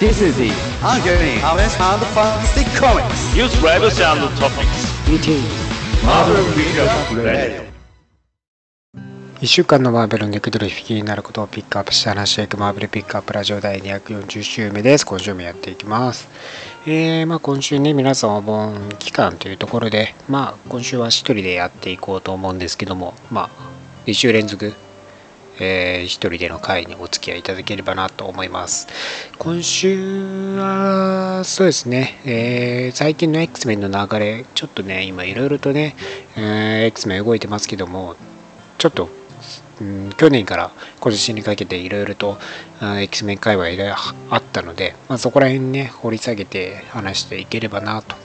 This is the ongoing honest and fantastic comics. News Rebels and Topics Meeting Marvel Recap Radio 1週間のマーベルの肉ドル引きになることをピックアップして話していくマーベルピックアップラジオ第240週目です。今週もやっていきます。えー、まあ今週ね、皆さんお盆期間というところで、まあ今週は一人でやっていこうと思うんですけども、まあ2週連続、えー、一人での会にお付き合いいただければなと思います。今週は、そうですね、えー、最近の X メンの流れ、ちょっとね、今いろいろとね、えー、X メン動いてますけども、ちょっとうん去年から今年にかけていろいろと X メン会話いろいろあったので、まあ、そこら辺ね掘り下げて話していければなと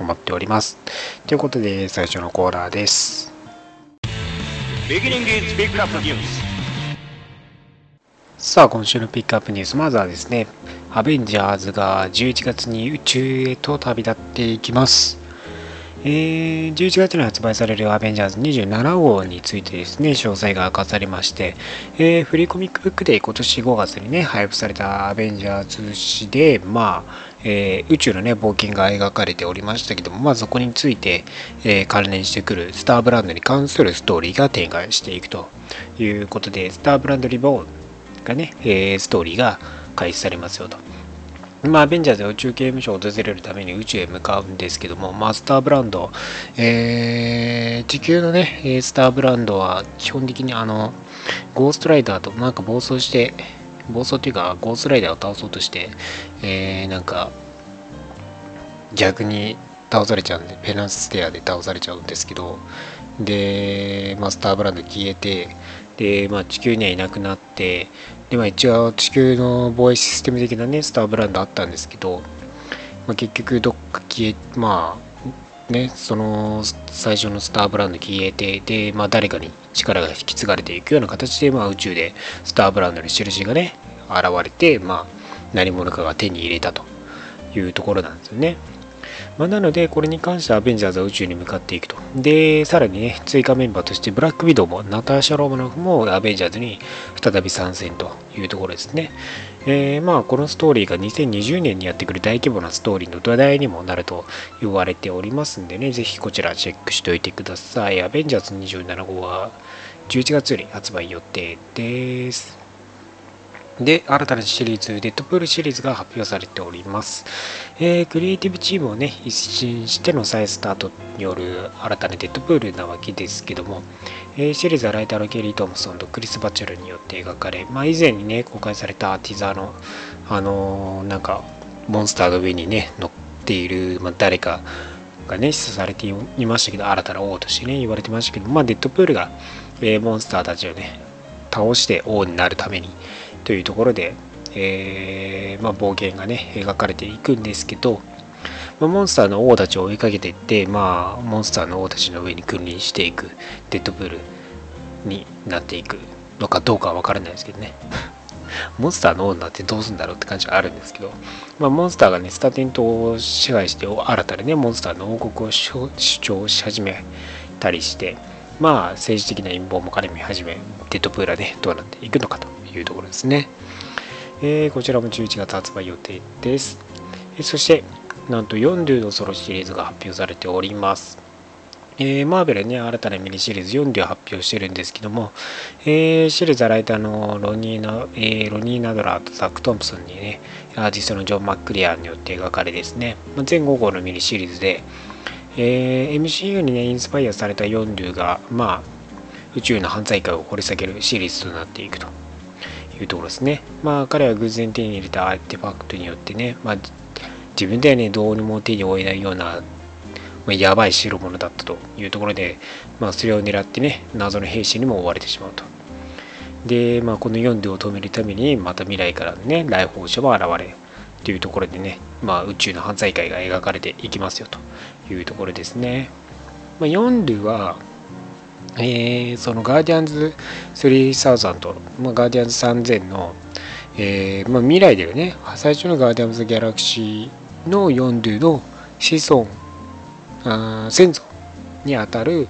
思っております。ということで最初のコーナーです。Beginning is Pick Up News さあ今週のピックアップニュース。まずはですねアベンジャーズが11月に宇宙へと旅立っていきます。えー、11月に発売されるアベンジャーズ27号についてですね、詳細が明かされまして、えーフリーコミックブックで今年5月にね、配布されたアベンジャーズ誌で、まあ、えー宇宙のね、冒険が描かれておりましたけども、まあそこについて、えー関連してくるスターブランドに関するストーリーが展開していくということで、スターブランドリボーンがね、えーストーリーが開始されますよと。まあ、アベンジャーズは宇宙刑務所を訪れるために宇宙へ向かうんですけども、まあスターブランド、えー地球のね、スターブランドは基本的にあの、ゴーストライダーとなんか暴走して、暴走っていうか、ゴーストライダーを倒そうとして、えーなんか、逆に倒されちゃうんで、ペナンスステアで倒されちゃうんですけど、で、マスターブランド消えて、で、まあ、地球にはいなくなって、で、まあ、一応地球の防衛システム的なね、スターブランドあったんですけど、まあ、結局どっか消え、まあ、ね、その最初のスターブランド消えて、で、まあ、誰かに力が引き継がれていくような形で、まあ、宇宙でスターブランドの印がね、現れて、まあ、何者かが手に入れたというところなんですよね。まあ、なので、これに関してはアベンジャーズは宇宙に向かっていくと。で、さらにね、追加メンバーとして、ブラックウィドウも、ナターシャ・ローマノフもアベンジャーズに再び参戦というところですね。えーまあ、このストーリーが2020年にやってくる大規模なストーリーの土台にもなると言われておりますんでね、ぜひこちらチェックしておいてください。アベンジャーズ27号は11月より発売予定です。で、新たなシリーズ、デッドプールシリーズが発表されております。えークリエイティブチームをね、一新しての再スタートによる新たなデッドプールなわけですけども、えーシリーズはライターのケリー・トムソンとクリス・バチェルによって描かれ、まあ、以前にね、公開されたティザーの、あのーなんか、モンスターが上にね、乗っている、まあ、誰かがね、示唆されていましたけど、新たな王としてね、言われてましたけど、まあ、デッドプールが、えーモンスターたちをね、倒して王になるためにというところで、えーまあ、冒険がね描かれていくんですけど、まあ、モンスターの王たちを追いかけていって、まあ、モンスターの王たちの上に君臨していくデッドプールになっていくのかどうかは分からないですけどね。モンスターの王になってどうするんだろうって感じはあるんですけど、まあ、モンスターがねスタテン島を支配して新たにねモンスターの王国を主主張し始めたりしてまあ政治的な陰謀も絡み始めデッドプールはねどうなっていくのかと。いうところですね、えーこちらも11月発売予定です、えーそしてなんと40のソロシリーズが発表されております。えーマーベルね、新たなミニシリーズ40を発表してるんですけども、えーシリーズはライターのロニーナ、えーロニー・ナドラーとザック・トンプソンにね、アーティストのジョン・マックリアンによって描かれですね、まあ全5号のミニシリーズで、えー MCU にね、インスパイアされた40が、まあ、宇宙の犯罪界を掘り下げるシリーズとなっていくと。いうところですね。まあ、彼は偶然手に入れたアーティファクトによってね、まあ、自分ではね、どうにも手に負えないようなまあ、やばい代物だったというところで、まあ、それを狙ってね謎の兵士にも追われてしまうと。で、まあ、このヨンドゥを止めるためにまた未来からね来訪者も現れというところでね、まあ、宇宙の犯罪界が描かれていきますよというところですね、まあ、ヨンドゥはえーそのガーディアンズ3000、まあ、ガーディアンズ3000の、えーまあ、未来ではね。最初のガーディアンズギャラクシーのヨンドゥの子孫あ先祖にあたる、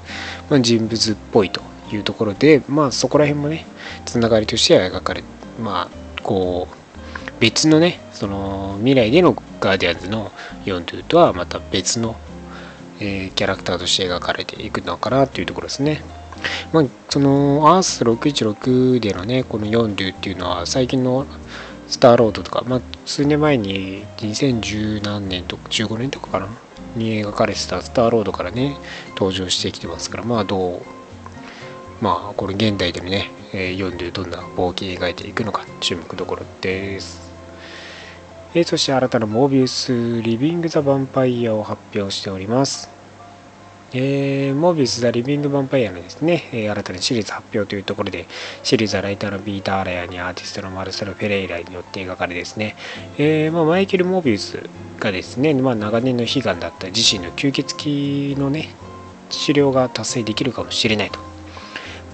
まあ、人物っぽいというところでまあそこら辺もねつながりとしては描かれまあこう別のねその未来でのガーディアンズのヨンドゥとはまた別の、えー、キャラクターとして描かれていくのかなというところですね。まあ、そのアース616でのねこのヨンドゥっていうのは最近のスターロードとか、まあ、数年前に2010何年とか15年とかかなに描かれてたスターロードからね登場してきてますからまあどうまあこれ現代でのね、えー、読んでどんな冒険描いていくのか注目どころです、えー、そして新たなモービウスリビング・ザ・ヴァンパイアを発表しておりますえー、モービウス・ザ・リビング・ヴァンパイアのですね、えー、新たなシリーズ発表というところで、シリーズはライターのビーター・アラヤにアーティストのマルセロ・フェレイラによって描かれですね、えーまあ、マイケル・モービウスがですね、まあ、長年の悲願だった自身の吸血鬼のね、治療が達成できるかもしれないと。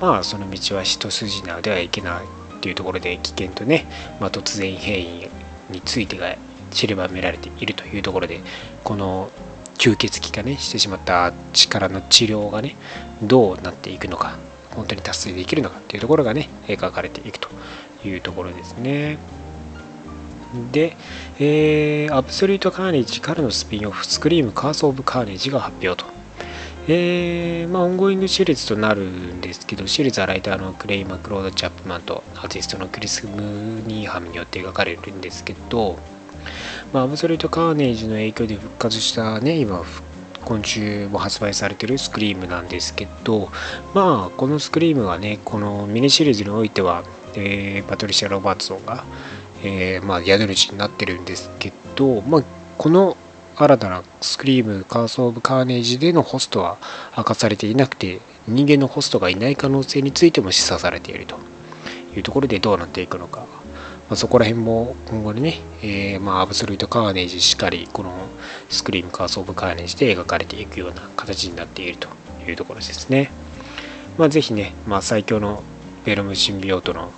まあ、その道は一筋縄ではいけないというところで、危険とね、まあ、突然変異についてが散りばめられているというところで、この吸血鬼化ねしてしまった力の治療がねどうなっていくのか本当に達成できるのかっていうところがね描かれていくというところですね。で、えー、アブソリュート・カーネージからのスピンオフスクリーム・カース・オブ・カーネージが発表と。えー、まあ、オンゴイングシリーズとなるんですけど、シリーズはライターのクレイ・マクロード・チャップマンとアーティストのクリス・ムーニーハムによって描かれるんですけど、まあ、アブソリュート・カーネージの影響で復活したね、今、今週も発売されてるスクリームなんですけど、まあ、このスクリームはね、このミニシリーズにおいては、えー、パトリシア・ロバーツソンが、えー、まあ、宿主になってるんですけど、まあ、この新たなスクリーム、カーソー・ブ・カーネージでのホストは明かされていなくて、人間のホストがいない可能性についても示唆されているというところでどうなっていくのか。まあ、そこら辺も今後にね、えー、まあアブソルートカーネージしっかりこのスクリームカースオブカーネージで描かれていくような形になっているというところですね。まあ、ぜひね、まあ、最強のベルムシンビオートの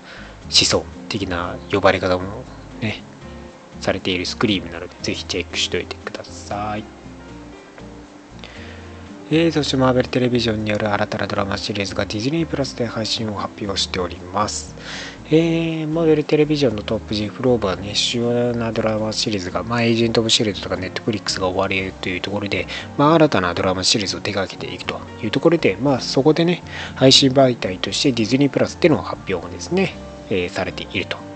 子孫的な呼ばれ方もね、されているスクリームなので、ぜひチェックしておいてください。えー、そしてマーベルテレビジョンによる新たなドラマシリーズがディズニープラスで配信を発表しております。えー、モデルテレビジョンのトップ G フローバーね、主要なドラマシリーズが、まあ、エージェント・オブ・シールドとかネットフリックスが終わりというところで、まあ、新たなドラマシリーズを手掛けていくというところで、まあ、そこでね、配信媒体としてディズニープラスでのを発表もですね、えー、されていると。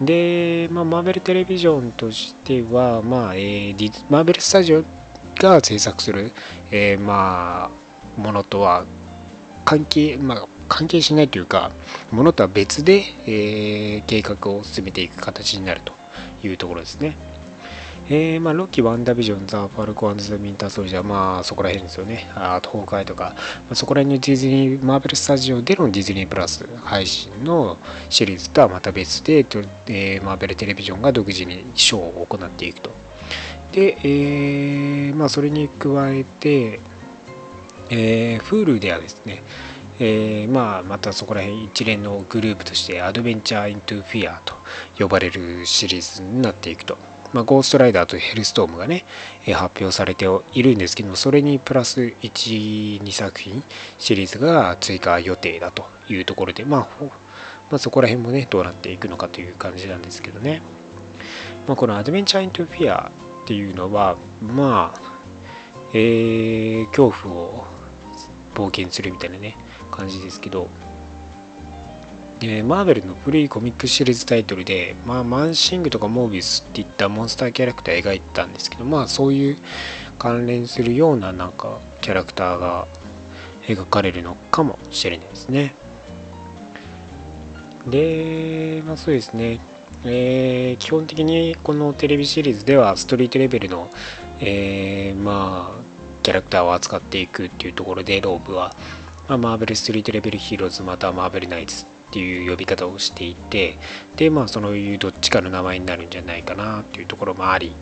で、まあ、マーベルテレビジョンとしては、まあ、えー、マーベルスタジオが制作する、えー、まあ、ものとは関係、まあ、関係しないというか、ものとは別で、えー、計画を進めていく形になるというところですね。えー、まあ、ロッキー、ワンダービジョン、ザ・ファルコンズ・ミンター・ソルジャー、まあ、そこら辺ですよね。あと、崩壊とか、まあ、そこら辺のディズニー、マーベル・スタジオでのディズニープラス配信のシリーズとはまた別で、えー、マーベル・テレビジョンが独自にショーを行っていくと。で、えー、まあ、それに加えて、えー、Hulu ではですね、えー、まあ、またそこら辺一連のグループとしてアドベンチャー・イントゥ・フィアと呼ばれるシリーズになっていくと。まあ、ゴーストライダーとヘルストームがね、え、発表されているんですけども、それにプラス1、2作品シリーズが追加予定だというところで、まあ、まあ、そこら辺もね、どうなっていくのかという感じなんですけどね。まあ、このアドベンチャー・イント・フィアっていうのは、まあ、えー、恐怖を冒険するみたいなね、感じですけど、えー、マーベルの古いコミックシリーズタイトルで、まあ、マンシングとかモービスっていったモンスターキャラクター描いてたんですけど、まあ、そういう関連するようななんかキャラクターが描かれるのかもしれないですね。で、まあそうですね。えー、基本的にこのテレビシリーズではストリートレベルの、えー、まあキャラクターを扱っていくっていうところでローブはまあ、マーベルストリートレベルヒーローズまたはマーベルナイツっていう呼び方をしていてでまあそういうどっちかの名前になるんじゃないかなっていうところもあり。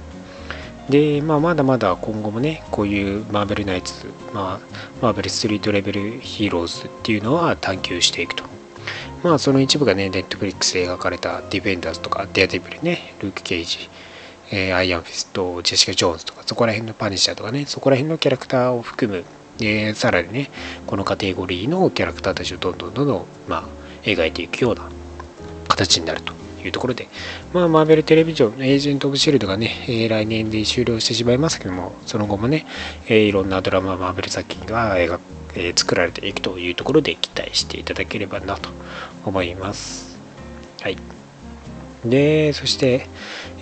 で、まあ、まだまだ今後もねこういうマーベルナイツ、まあ、マーベルストリートレベルヒーローズっていうのは探求していくと。まあその一部がねネットフリックスで描かれたディフェンダーズとかデアデビルねルーク・ケイジえ、アイアンフィスト、ジェシカ・ジョーンズとか、そこら辺のパニッシャーとかね、そこら辺のキャラクターを含むでさらにねこのカテゴリーのキャラクターたちをどんどんどんどん、まあ、描いていくような形になるというところで、まあ、マーベルテレビジョン、エージェント・オブ・シールドがね、えー来年で終了してしまいますけども、その後もね、えーいろんなドラマ、マーベル作品が描え作られていくというところで期待していただければなと思います。はい。で、そして、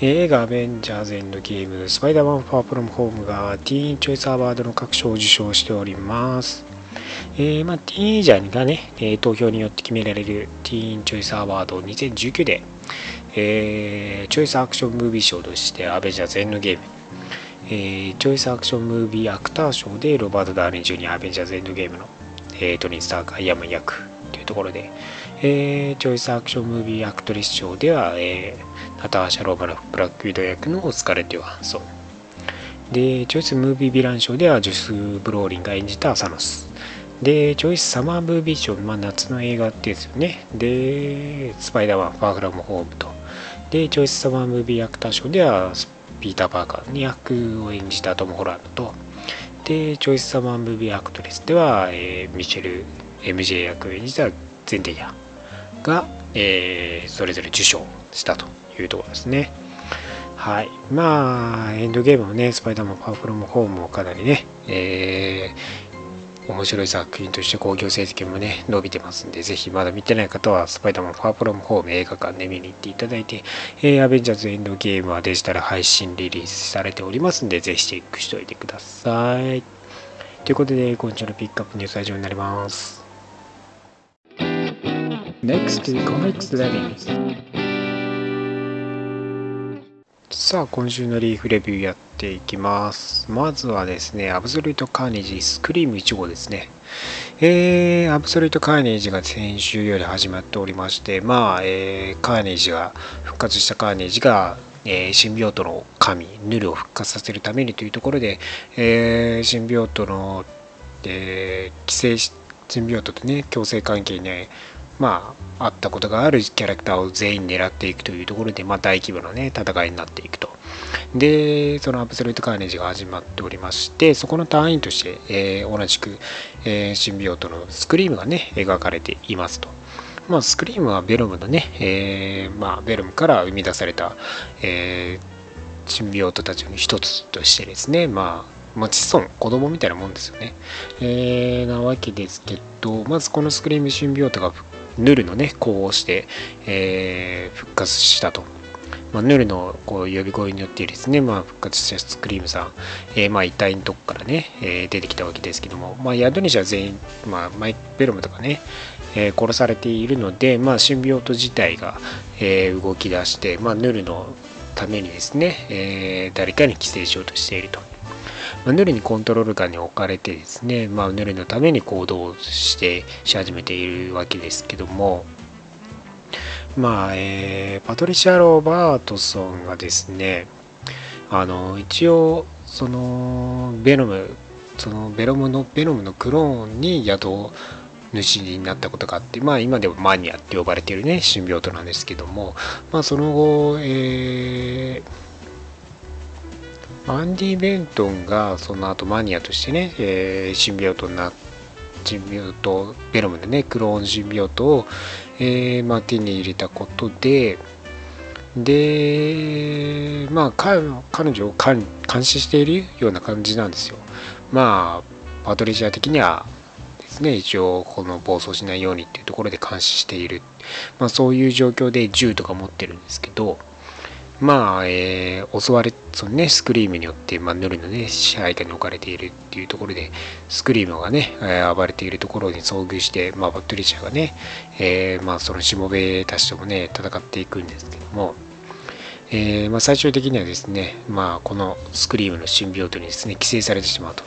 映画アベンジャーズエンドゲーム、スパイダーマンファープロムホームがティーンチョイスアワードの各賞を受賞しております。えーまあ、ティーンエイジャーがね、えー投票によって決められるティーンチョイスアワード2019で、えーチョイスアクションムービー賞としてアベンジャーズエンドゲーム、えーチョイスアクションムービーアクター賞でロバート・ダウニー・ジュニアアベンジャーズエンドゲームの、えートニー・スターク・アイアンマン役というところで、えーチョイスアクションムービーアクトレス賞では、えーナターシャ・ロマノフブラックウィドウ役のスカーレット・ヨハンソンでチョイスムービーヴィラン賞ではジョシュ・ブローリンが演じたサノス。でチョイスサマームービー賞、まあ、夏の映画ですよね。でスパイダーマンファーフロムホームと。でチョイスサマームービーアクター賞ではピーター・パーカーに役を演じたトム・ホランドと。でチョイスサマームービーアクトレスでは、えーミシェル MJ 役を演じたゼンデイヤが、えーそれぞれ受賞したと。いうところですね。はい。まあ、エンドゲームもね、スパイダーマンパワフロムホームもかなりね、えー面白い作品として興行成績もね、伸びてますんで、ぜひまだ見てない方は、スパイダーマンファープロムホーム映画館で見に行っていただいて、えーアベンジャーズエンドゲームはデジタル配信リリースされておりますんで、ぜひチェックしておいてください。ということで、今週のピックアップニュースは以上になります。Next Comics Reading さあ、今週のリーフレビューやっていきます。まずはですね、アブソリュートカーネージスクリーム1号ですね。えー、アブソリュートカーネージが先週より始まっておりまして、まあ、えーカーネージが、復活したカーネージが、えーシンビオートの神、ヌルを復活させるためにというところで、えーシンビオートの、えー寄生し、シンビオートとね、共生関係に、ね、まあ、あったことがあるキャラクターを全員狙っていくというところで、まあ、大規模なね、戦いになっていくと。で、そのアブソルートカーネージが始まっておりまして、そこの隊員として、えー同じく、えーシンビオートのスクリームがね、描かれていますと。まあ、スクリームはベロムのね、えーまあ、ベロムから生み出された、えーシンビオートたちの一つとしてですね、まあ、まあ、子孫、子供みたいなもんですよね。えーなわけですけど、まずこのスクリームシンビオートが復ヌルのね、こうして、えー復活したと。まあ、ヌルのこう呼び声によってですね、まあ、復活したスクリームさん、えーまあ、遺体のとこからね、えー出てきたわけですけども、まあ、宿主は全員、まあ、マイク・ベロムとかね、えー殺されているので、まあ、シンビオート自体が、えー動き出して、まあ、ヌルのためにですね、えー誰かに寄生しようとしていると。まあヌルにコントロール下に置かれてですね、まあ、ヌルのために行動してし始めているわけですけども、まあ、えーパトリシャ・ロバートソンがですね、あの、一応、その、ベノム、そのベロムの、ベノムのクローンに宿主になったことがあって、まあ今でもマニアって呼ばれているね、シンビオートなんですけども、まあその後、えーアンディ・ベントンがその後マニアとしてね、えーシンビオートになシンビオート、ベロムでね、クローンシンビオートを、えーまあ、手に入れたことで、で、まあ、彼女を監視しているような感じなんですよ。まあ、パトリシア的にはですね、一応、この暴走しないようにっていうところで監視している。まあ、そういう状況で銃とか持ってるんですけど、まあ、えー襲われ、そのね、スクリームによって、まあ、ヌルのね、支配下に置かれているっていうところで、スクリームがね、えー暴れているところに遭遇して、まあ、バットリシャがね、えーまあ、そのしもべたちともね、戦っていくんですけども、えーまあ、最終的にはですね、まあ、このスクリームのシンビオートにですね、寄生されてしまうと。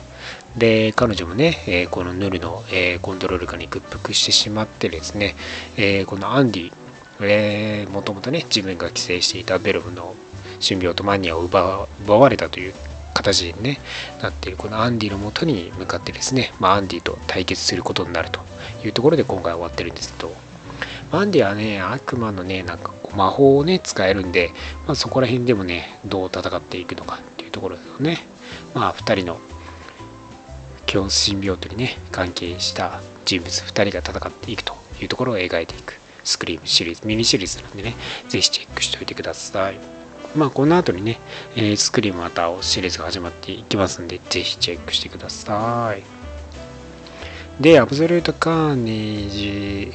で、彼女もね、えーこのヌルの、えーコントロール下に屈服してしまってですね、えーこのアンディ、えーもともとね、自分が寄生していたベルムのシンビオートマニアを奪われたという形に、ね、なっているこのアンディのもとに向かってですね、まあ、アンディと対決することになるというところで今回終わってるんですけど、アンディはね、悪魔のね、なんかこう魔法をね、使えるんで、まあ、そこら辺でもね、どう戦っていくのかっていうところですよね。まあ、2人の共シンビオートにね、関係した人物2人が戦っていくというところを描いていく。スクリームシリーズ、ミニシリーズなんでね、ぜひチェックしておいてください。まあ、この後にね、えー、スクリームまたシリーズが始まっていきますんで、ぜひチェックしてください。で、アブソルートカーネージ、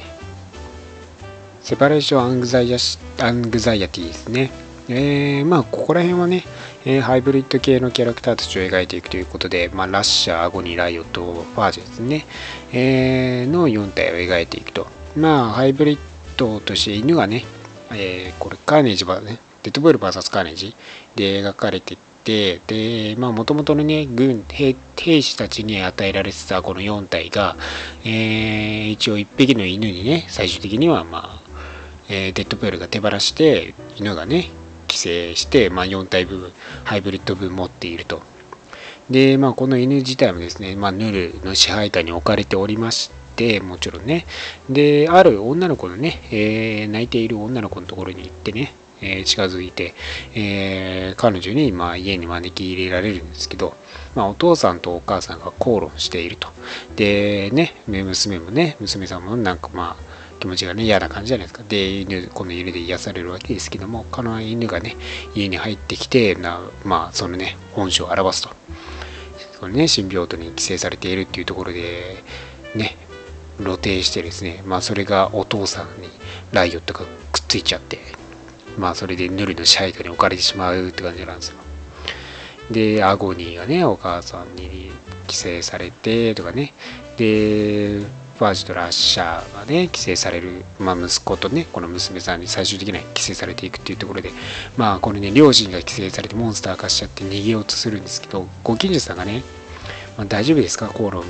セパレーションアングザイアアングザイアティですね。えー、まあ、ここら辺はね、えー、ハイブリッド系のキャラクターたちを描いていくということで、まあ、ラッシャー、アゴニー、ライオット、ファージェですね、えー、の4体を描いていくと。まあ、ハイブリッドとして犬がね、えー、これ、カーネージはね、デッドボール VS カーネージで描かれてて、で、まあ、もともとのね、軍兵、兵士たちに与えられてたこの4体が、えー、一応1匹の犬にね、最終的には、まあ、えー、デッドボールが手放して、犬がね、規制して、まあ、4体分、ハイブリッド分持っていると。で、まあ、この犬自体もですね、まあ、ヌルの支配下に置かれておりまして、もちろんね。で、ある女の子のね、えー、泣いている女の子のところに行ってね、えー、近づいて、えー、彼女に、まあ、家に招き入れられるんですけど、まあ、お父さんとお母さんが口論していると。で、ね、娘もね、娘さんもなんかまあ、気持ちがね、嫌な感じじゃないですか。で、犬、この犬で癒されるわけですけども、この犬がね、家に入ってきて、なまあ、そのね、本性を表すと。このね、新病棟に規制されているっていうところで、ね、露呈してですね、まあ、それがお父さんにライオットがくっついちゃって、まあ、それでヌルの支配下に置かれてしまうって感じなんですよ。で、アゴニーがね、お母さんに規制されてとかね、で、バージとラッシャーがね、規制される、まあ、息子とね、この娘さんに最終的には規制されていくっていうところで、まあ、これね、両親が規制されてモンスター化しちゃって逃げようとするんですけど、ご近所さんがね、まあ、大丈夫ですか？口論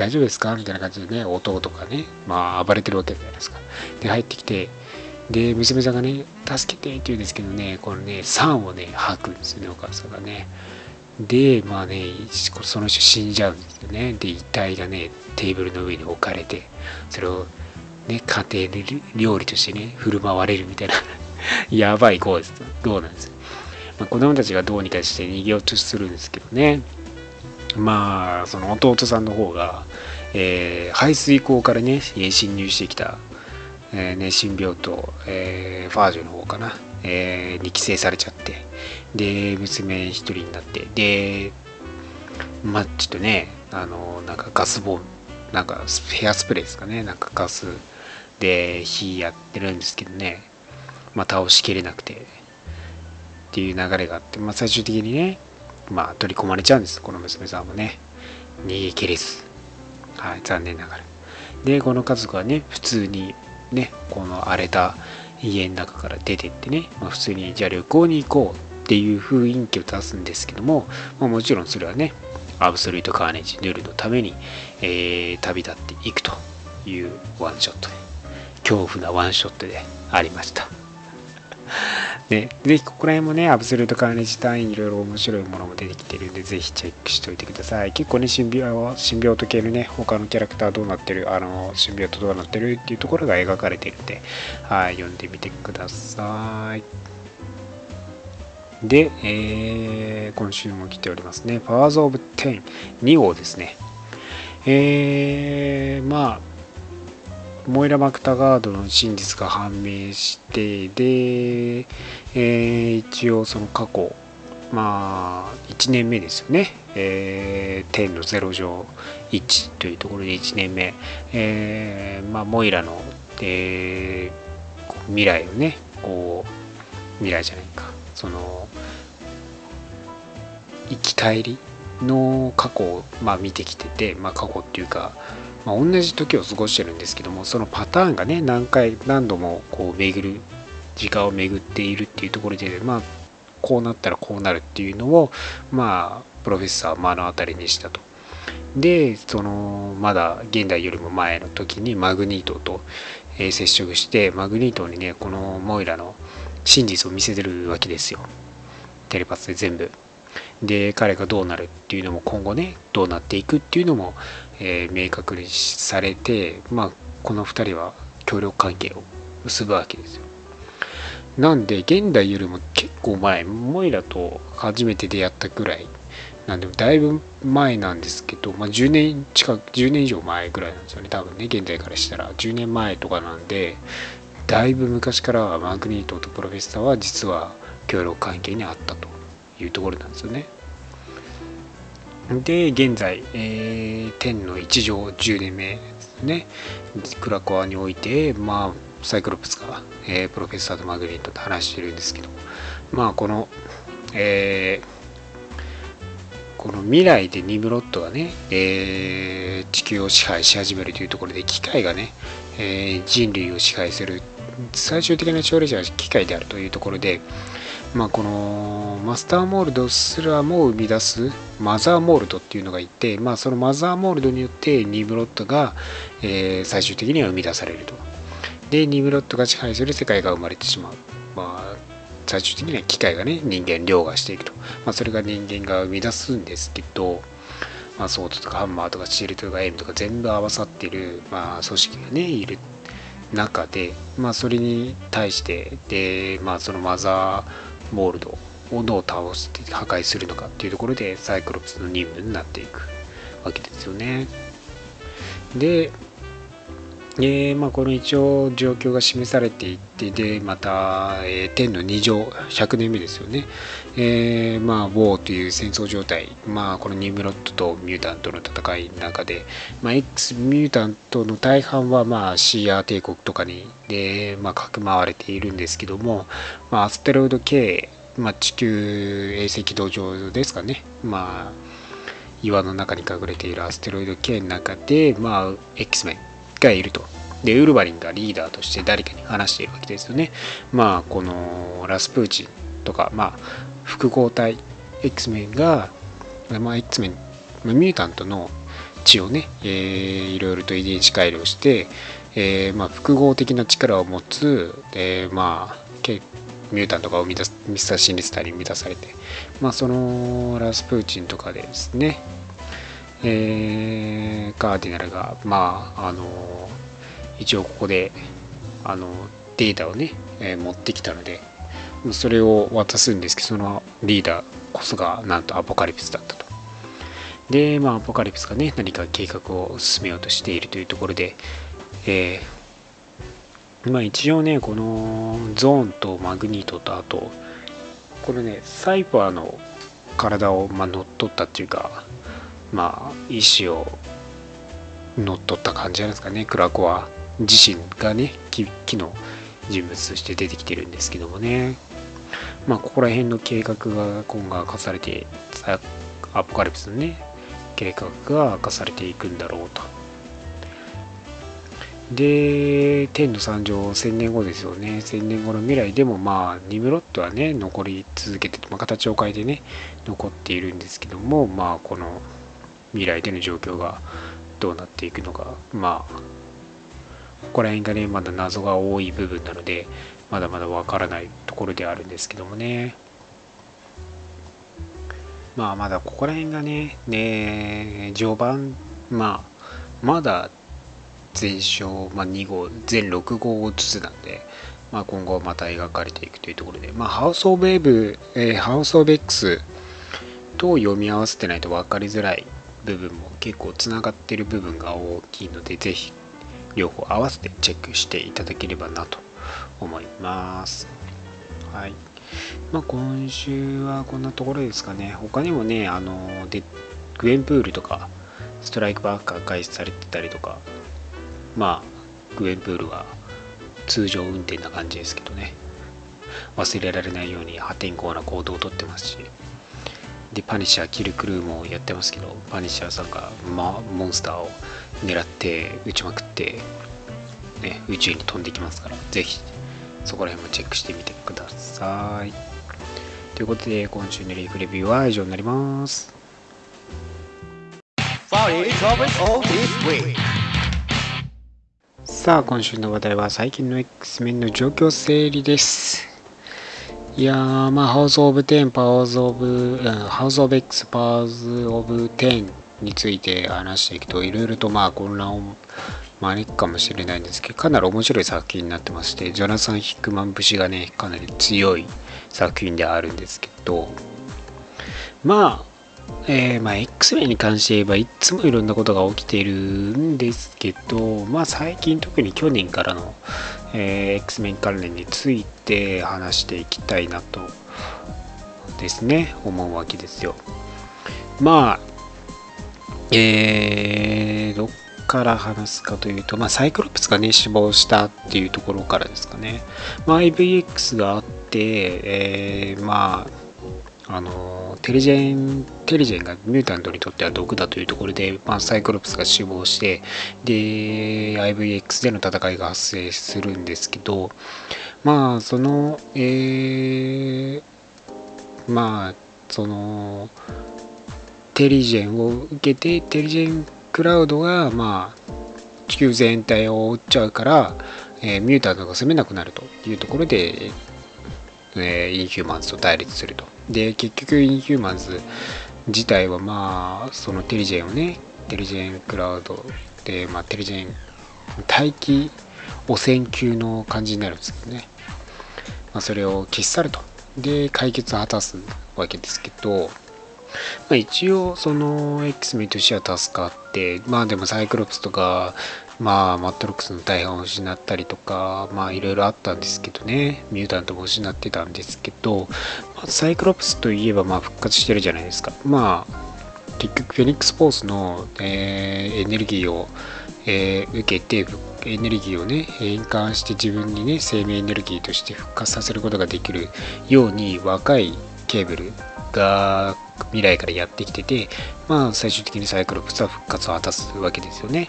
大丈夫ですか？みたいな感じでね、弟がね、まあ、暴れてるわけじゃないですか。で、入ってきて、で、娘さんがね、助けてって言うんですけどね、このね、酸をね、吐くんですよね、お母さんがね。で、まあね、その人死んじゃうんですよね。で、遺体がね、テーブルの上に置かれて、それをね、家庭で料理としてね、振る舞われるみたいな やばいこうです。どうなんですよ。まあ、子供たちがどうにかして逃げようとするんですけどね。まあ、その弟さんの方が、えー、排水溝からね、侵入してきた、えー、ね、新病棟、えー、ファージュの方かな、えー、に規制されちゃって、で、娘一人になって、で、まあちょっとね、あの、なんかガスボン、なんかヘアスプレーですかね、なんかガスで火やってるんですけどね、まあ倒しきれなくて、っていう流れがあって、まあ最終的にね、まあ取り込まれちゃうんです、この娘さんもね。逃げ切れず。はい、残念ながら。で、この家族はね、普通にね、この荒れた家の中から出てってね、まあ、普通にじゃあ旅行に行こうっていう雰囲気を出すんですけども、まあ、もちろんそれはねアブソリュートカーネージヌルのために、えー、旅立っていくというワンショットで恐怖なワンショットでありましたね、ぜひここら辺もね、アブソルートカーネジ単位いろいろ面白いものも出てきてるんで、ぜひチェックしておいてください。結構ね、シンビオシンビオート系のね、他のキャラクターどうなってる、あの、シンビオートどうなってるっていうところが描かれてるんで、はい、読んでみてください。で、えー、今週も来ておりますね。パワーズ・オブ・テン2号ですね。えー、まあ、モイラ・マクタガードの真実が判明してで、えー、一応その過去まあ1年目ですよね、えー、10の0乗1というところで1年目、えー、まあ、モイラの、えー、未来をねこう未来じゃないか。その生き返りの過去を、まあ、見てきてて、まあ、過去っていうかまあ、同じ時を過ごしてるんですけどもそのパターンがね何回何度もこう巡る時間を巡っているっていうところでまあこうなったらこうなるっていうのをまあプロフェッサー目の当たりにしたと。でそのまだ現代よりも前の時にマグニートと、えー、接触してマグニートにねこのモイラの真実を見せてるわけですよテレパスで全部。で彼がどうなるっていうのも今後ねどうなっていくっていうのも、えー、明確にされてまあこの2人は協力関係を結ぶわけですよ。なんで現代よりも結構前モイラと初めて出会ったぐらい。なんでだいぶ前なんですけど、まあ、10年近く10年以上前ぐらいなんですよね。多分ね現代からしたら。10年前とかなんでだいぶ昔からマグニートとプロフェッサーは実は協力関係にあったというところなんですよね。で現在、えー、天の一条10年目ですね。クラコアにおいてまあサイクロプスが、えー、プロフェッサーとマグニートと話してるんですけどまあこの、えーこの未来でニムロットがね、えー、地球を支配し始めるというところで機械がね、えー、人類を支配する最終的な勝利者は機械であるというところで、まあ、このマスターモールドすらも生み出すマザーモールドっていうのがいて、まあ、そのマザーモールドによってニムロットが、えー、最終的には生み出されると。でニムロットが支配する世界が生まれてしまう。まあ最終的には機械がね人間凌駕していくと、まあ、それが人間が生み出すんですけど、まあ、ソードとかハンマーとかシールとかエイムとか全部合わさっている、まあ、組織がねいる中で、まあ、それに対してで、まあ、そのマザーモールドをどう倒して破壊するのかっていうところでサイクロプスの任務になっていくわけですよね。で、で、まあ、この一応状況が示されていてでまた、えー、天の2乗100年目ですよね、えー、まあウォーという戦争状態、まあ、このニムロットとミュータントの戦いの中で、まあ、X ミュータントの大半は、まあ、シーア帝国とかにで、まあ、かくまわれているんですけども、まあ、アステロイド系、まあ、地球衛星軌道上ですかね、まあ、岩の中に隠れているアステロイド系の中で、まあ、X メン。がいると。で、ウルヴァリンがリーダーとして誰かに話しているわけですよね。まあ、このラスプーチンとか、まあ、複合体 X メンが、まあ、X メン、ミュータントの血をね、えー、いろいろと遺伝子改良して、えー、まあ、複合的な力を持つ、えー、まあ、ミュータントが生み出すミスター・シンリスターに生み出されて、まあ、そのラスプーチンとかでですね、えー、カーディナルが、まあ、あの一応ここであのデータをね、えー、持ってきたのでそれを渡すんですけどそのリーダーこそがなんとアポカリプスだったと。でまあアポカリプスがね何か計画を進めようとしているというところでえー、まあ一応ねこのゾーンとマグニートとあとこのねサイファーの体を、まあ、乗っ取ったっていうかまあ意思を乗っ取った感じじゃないですかね。クラコア自身がね木の人物として出てきてるんですけどもね。まあここら辺の計画が今後明かされてアポカリプスのね計画が明かされていくんだろうと。で天の三乗1000年後ですよね。1000年後の未来でもまあニムロットはね残り続けて、まあ、形を変えてね残っているんですけどもまあこの未来での状況がどうなっていくのか。まあここら辺がねまだ謎が多い部分なのでまだまだわからないところであるんですけどもね。まあまだここら辺がねね序盤まあまだ前章、まあ、2号全6号ずつなんで、まあ、今後また描かれていくというところで、まあ、ハウス・オブ・エブ、えー、ハウス・オブ・エックスと読み合わせてないと分かりづらい部分も結構つながってる部分が大きいので是非両方合わせてチェックしていただければなと思います。はい。まあ、今週はこんなところですかね。他にもね、あの、で、グエンプールとか、ストライクバックが開始されてたりとか、まあ、グエンプールは通常運転な感じですけどね。忘れられないように破天荒な行動をとってますし、で、パニッシャーキルクルーもやってますけど、パニッシャーさんが、ま、モンスターを狙って撃ちまくって、ね、宇宙に飛んできますから、ぜひそこら辺もチェックしてみてください。ということで、今週のリーフレビューは以上になります。さあ、今週の話題は最近の X メンの状況整理です。いやー、まあ、ハウス・オブ・テン、パワーズ・オブ、ハウス・オブ・エクス、パワーズ・オブ・テンについて話していくと、いろいろとまあ混乱を招くかもしれないんですけど、かなり面白い作品になってまして、ジョナサン・ヒックマン節がね、かなり強い作品であるんですけど、まあ、えーまあ、X メンに関して言えばいつもいろんなことが起きているんですけど、まあ、最近特に去年からの、えー、X メン関連について話していきたいなとですね思うわけですよ。まあえー、どっから話すかというと、まあ、サイクロプスがね死亡したっていうところからですかね。まあ、IVX があって、えー、まああのテリジェンテリジェンがミュータントにとっては毒だというところで、まあ、サイクロプスが死亡してで IVX での戦いが発生するんですけどまあそのえー、まあそのテリジェンを受けてテリジェンクラウドがまあ地球全体を覆っちゃうから、えー、ミュータントが住めなくなるというところで、えー、インヒューマンズと対立すると。で結局インヒューマンズ自体はまあそのテリジェンをねテリジェンクラウドで、まあ、テリジェン大気汚染級の感じになるんですけどね、まあ、それを消し去ると。で解決を果たすわけですけど、まあ、一応その X メンとしては助かってまあでもサイクロプスとかまあ、マットロックスの大半を失ったりとか、まあ、いろいろあったんですけどね、ミュータントも失ってたんですけど、まあ、サイクロプスといえば、まあ、復活してるじゃないですか。まあ、結局、フェニックスフォースの、えー、エネルギーを、えー、受けて、エネルギーをね、変換して自分にね、生命エネルギーとして復活させることができるように、若いケーブルが未来からやってきてて、まあ、最終的にサイクロプスは復活を果たすわけですよね。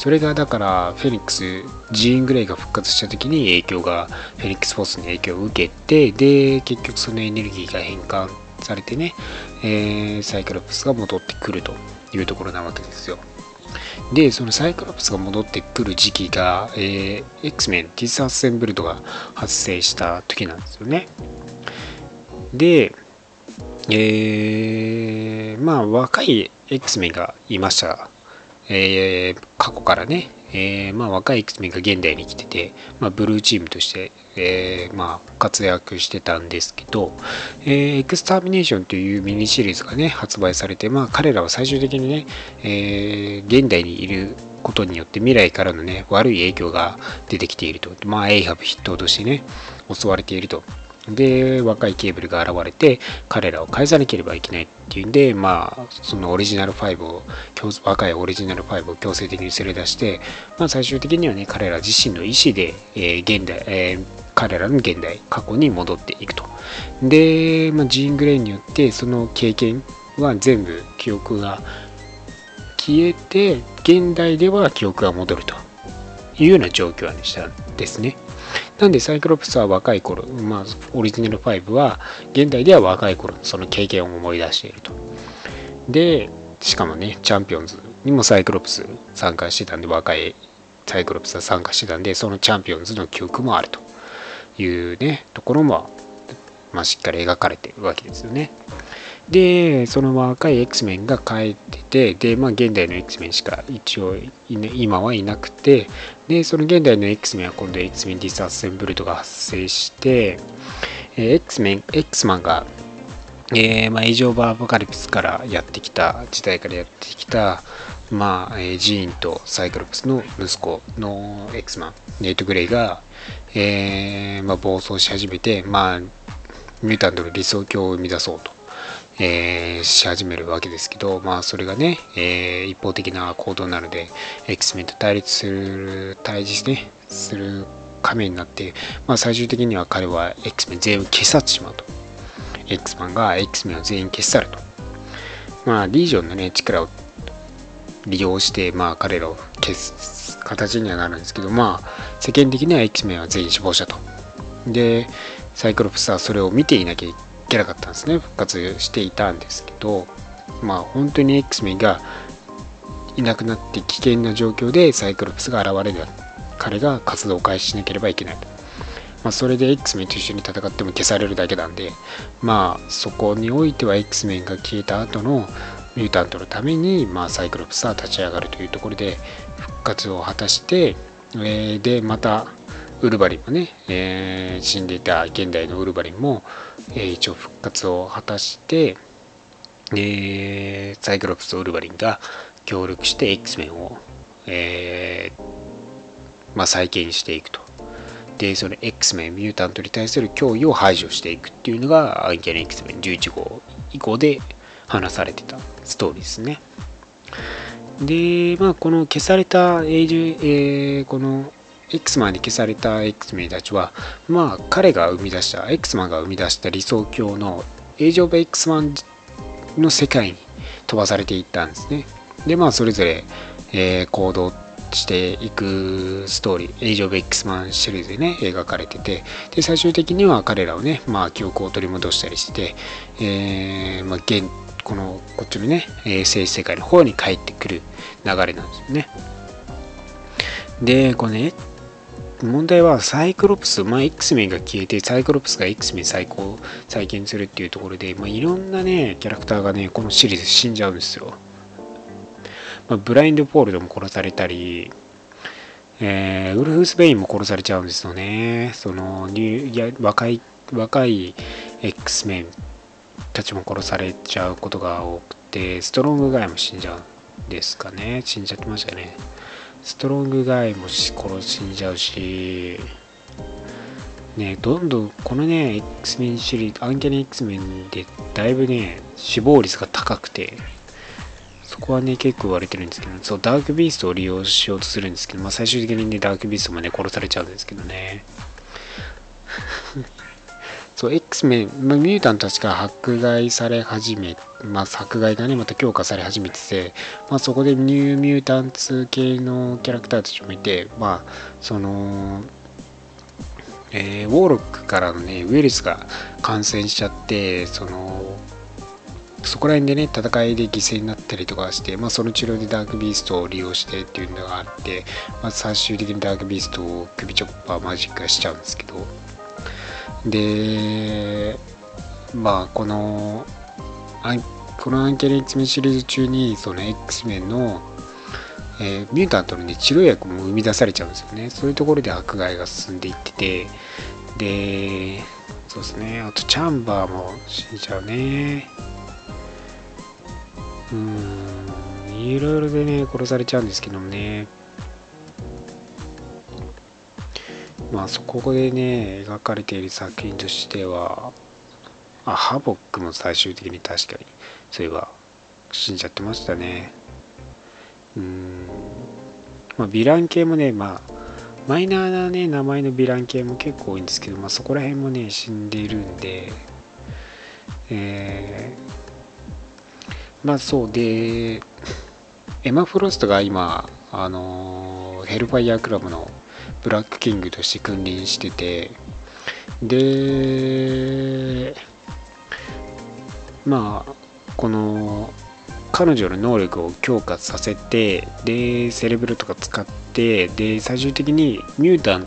それがだからフェニックスジーン・グレイが復活した時に影響がフェニックス・フォースに影響を受けてで結局そのエネルギーが変換されてね、えー、サイクロプスが戻ってくるというところなわけですよ。でそのサイクロプスが戻ってくる時期が、えー、X メンディスアッセンブルドが発生した時なんですよね。でえー、まあ若い X メンがいました。えー、過去からね、えー、まあ、若い X メンが現代に来てて、まあ、ブルーチームとして、えー、まあ、活躍してたんですけど、えエクスターミネーションというミニシリーズがね、発売されて、まあ、彼らは最終的にね、え現代にいることによって未来からのね、悪い影響が出てきていると。まあ、エイハブ筆頭としてね、襲われていると。で、若いケーブルが現れて、彼らを返さなければいけないっていうんで、まあ、そのオリジナル5を、若いオリジナル5を強制的に連れ出して、まあ、最終的にはね、彼ら自身の意思で、えー、現代、えー、彼らの現代、過去に戻っていくと。で、まあ、ジーン・グレイによって、その経験は全部記憶が消えて、現代では記憶が戻るというような状況でしたですね。なんでサイクロプスは若い頃、まあ、オリジナル5は現代では若い頃のその経験を思い出していると。で、しかもね、チャンピオンズにもサイクロプス参加してたんで、若いサイクロプスは参加してたんで、そのチャンピオンズの記憶もあるというね、ところも、まあ、しっかり描かれてるわけですよね。で、その若い X メンが帰ってて、で、まあ、現代の X メンしか一応今はいなくて、で、その現代の X メンは今度 X メンディスアッセンブルトが発生して、え X メン、X マンが、えー、まあ、エイジオーバーアポカリプスからやってきた、時代からやってきた、まあ、えー、ジーンとサイクロプスの息子の X マン、ネイト・グレイが、えー、まあ、暴走し始めて、まあ、ミュータントの理想郷を生み出そうと。えー、し始めるわけですけど、まあ、それがね、えー、一方的な行動なので、X メンと対立する、対峙ね、する仮面になって、まあ、最終的には彼は X メン全員消し去ってしまうと。X マンが X メンを全員消し去ると。まあ、リージョンのね、力を利用して、まあ、彼らを消す形にはなるんですけど、まあ、世間的には X メンは全員死亡者と。で、サイクロプスはそれを見ていなきゃいけないけなかったんですね復活していたんですけどまあ本当に X メンがいなくなって危険な状況でサイクロプスが現れる彼が活動を開始しなければいけないと。まあ、それで X メンと一緒に戦っても消されるだけなんで、まあ、そこにおいては X メンが消えた後のミュータントのために、まあ、サイクロプスは立ち上がるというところで復活を果たして、えー、で、またウルヴァリンもね、えー、死んでいた現代のウルヴァリンも、えー、一応復活を果たしてでサイクロプスとウルヴァリンが協力して X メンを、えーまあ、再建していくと。でその X メンミュータントに対する脅威を排除していくっていうのがアンキャリ X メン11号以降で話されてたストーリーですね。でまあこの消された永住、えー、この X マンで消された X メンたちはまあ彼が生み出した X マンが生み出した理想郷のエイジ・オブ・ X マンの世界に飛ばされていったんですねでまあそれぞれ、えー、行動していくストーリー、エイジ・オブ・ X マンシリーズでね、描かれてて、で、最終的には彼らをね、まあ、記憶を取り戻したりして、えー、まあ、現、この、こっちのね、えー、正史世界の方に帰ってくる流れなんですよね。で、このね、問題はサイクロプス、まあ、X メンが消えて、サイクロプスが X メン再興、再建するっていうところで、まあ、いろんなね、キャラクターがね、このシリーズ死んじゃうんですよ。まあ、ブラインド・ポールドも殺されたり、えー、ウルフ・スペインも殺されちゃうんですよね。そのいや若い若い X メンたちも殺されちゃうことが多くて、ストロングガイも死んじゃうんですかね。死んじゃってましたね。ストロングガイも殺死んじゃうし、ね、どんどんこのね、X メンシリーズ、アンキャニ X メンでだいぶね、死亡率が高くて、そこはね、結構言われてるんですけど、そう、ダークビーストを利用しようとするんですけど、まあ最終的にね、ダークビーストもね、殺されちゃうんですけどね。そう、X メン、ま、ミュータンたちが迫害され始め、まあ迫害がね、また強化され始めてて、まあそこでニューミュータンツ系のキャラクターたちもいて、まあ、その、えー、ウォーロックからのね、ウイルスが感染しちゃって、その、そこら辺でね戦いで犠牲になったりとかして、まあ、その治療でダークビーストを利用してっていうのがあって、まあ、最終的にダークビーストを首チョッパーマジックがしちゃうんですけどでまあこのこのアンケリッツメシリーズ中にその X メンの、えー、ミュータントの、ね、治療薬も生み出されちゃうんですよね。そういうところで迫害が進んでいっててでそうですね。あとチャンバーも死んじゃうね。うんいろいろでね殺されちゃうんですけどもね。まあそこでね描かれている作品としてはあハボックも最終的に確かにそういえば死んじゃってましたね。うん。まあヴィラン系もねまあマイナーなね名前のヴィラン系も結構多いんですけどまあそこら辺もね死んでいるんでえーまあそうで、エマ・フロストが今、あのヘルファイアークラブのブラックキングとして君臨してて、で、まあ、この、彼女の能力を強化させて、で、セレブルとか使って、で、最終的にミュータン、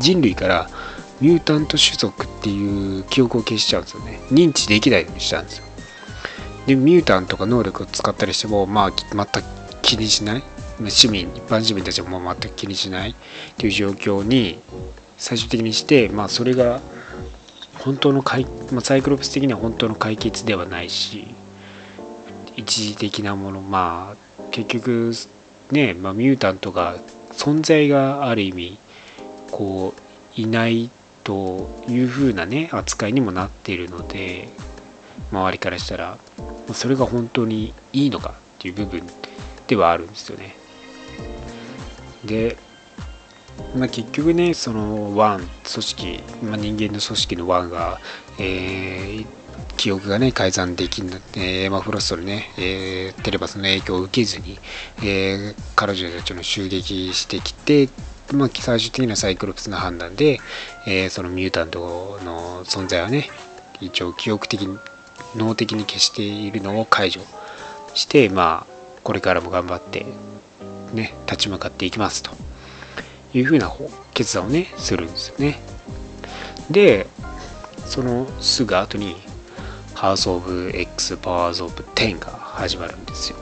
人類からミュータント種族っていう記憶を消しちゃうんですよね。認知できないようにしたんですよ。でミュータンとか能力を使ったりしてもまあ全く気にしない市民一般市民たちも全く気にしないっていう状況に最終的にしてまあそれが本当の解、まあ、サイクロプス的には本当の解決ではないし一時的なものまあ結局ね、まあ、ミュータントが存在がある意味こういないというふうなね扱いにもなっているので周りからしたらそれが本当にいいのかっていう部分ではあるんですよね。で、まあ、結局ねそのワン組織、まあ、人間の組織のワンが、えー、記憶がね改ざんできんえー、マフロストにね、えー、テレバスの影響を受けずに、えー、彼女たちの襲撃してきてまあ、最終的なサイクロプスの判断で、えー、そのミュータントの存在はね一応記憶的脳的に消しているのを解除してまあこれからも頑張ってね立ち向かっていきますと。いうふうな決断をねするんですよね。でそのすぐ後にハウス・オブ・ X・ パワーズ・オブ・10が始まるんですよ。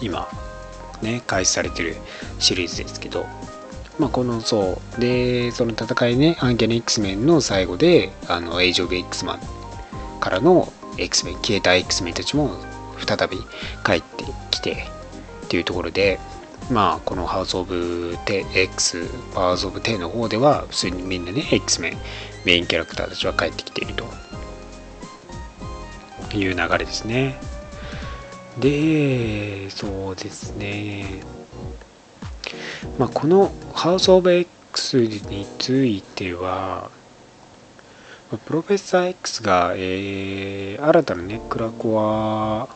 今ね開始されてるシリーズですけど。まあ、このそう。でその戦いねアンキャネ X メンの最後であのエイジ・オブ・ X マンからの X メン消えた X メンたちも再び帰ってきて。っていうところでまあこのハウス・オブ・テ X パワーズ・オブ・テの方では普通にみんなね X メンメインキャラクターたちは帰ってきていると。いう流れですね。でそうですね。まあこのハウス・オブ・ X についてはプロフェッサー X が、えー、新たなねクラコア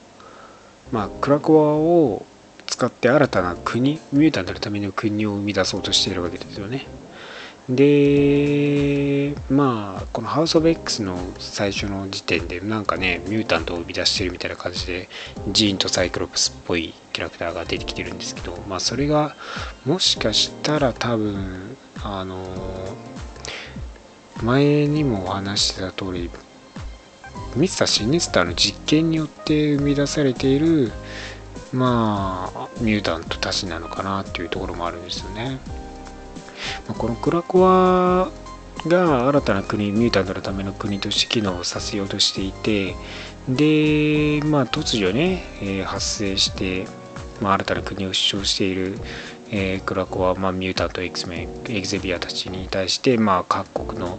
まあクラコアを使って新たな国ミュータントのための国を生み出そうとしているわけですよね。でまあこのハウス・オブ・ X の最初の時点でなんかねミュータントを生み出してるみたいな感じでジーンとサイクロプスっぽいキャラクターが出てきてるんですけどまあそれがもしかしたら多分あの前にもお話してた通りミスター・シネスターの実験によって生み出されているまあミュータントたちなのかなっていうところもあるんですよね。このクラコアが新たな国ミュータントのための国として機能させようとしていてでまあ突如ね、えー、発生して、まあ、新たな国を主張している、えー、クラコア、まあ、ミュータント X メンエグゼビアたちに対して、まあ、各国の、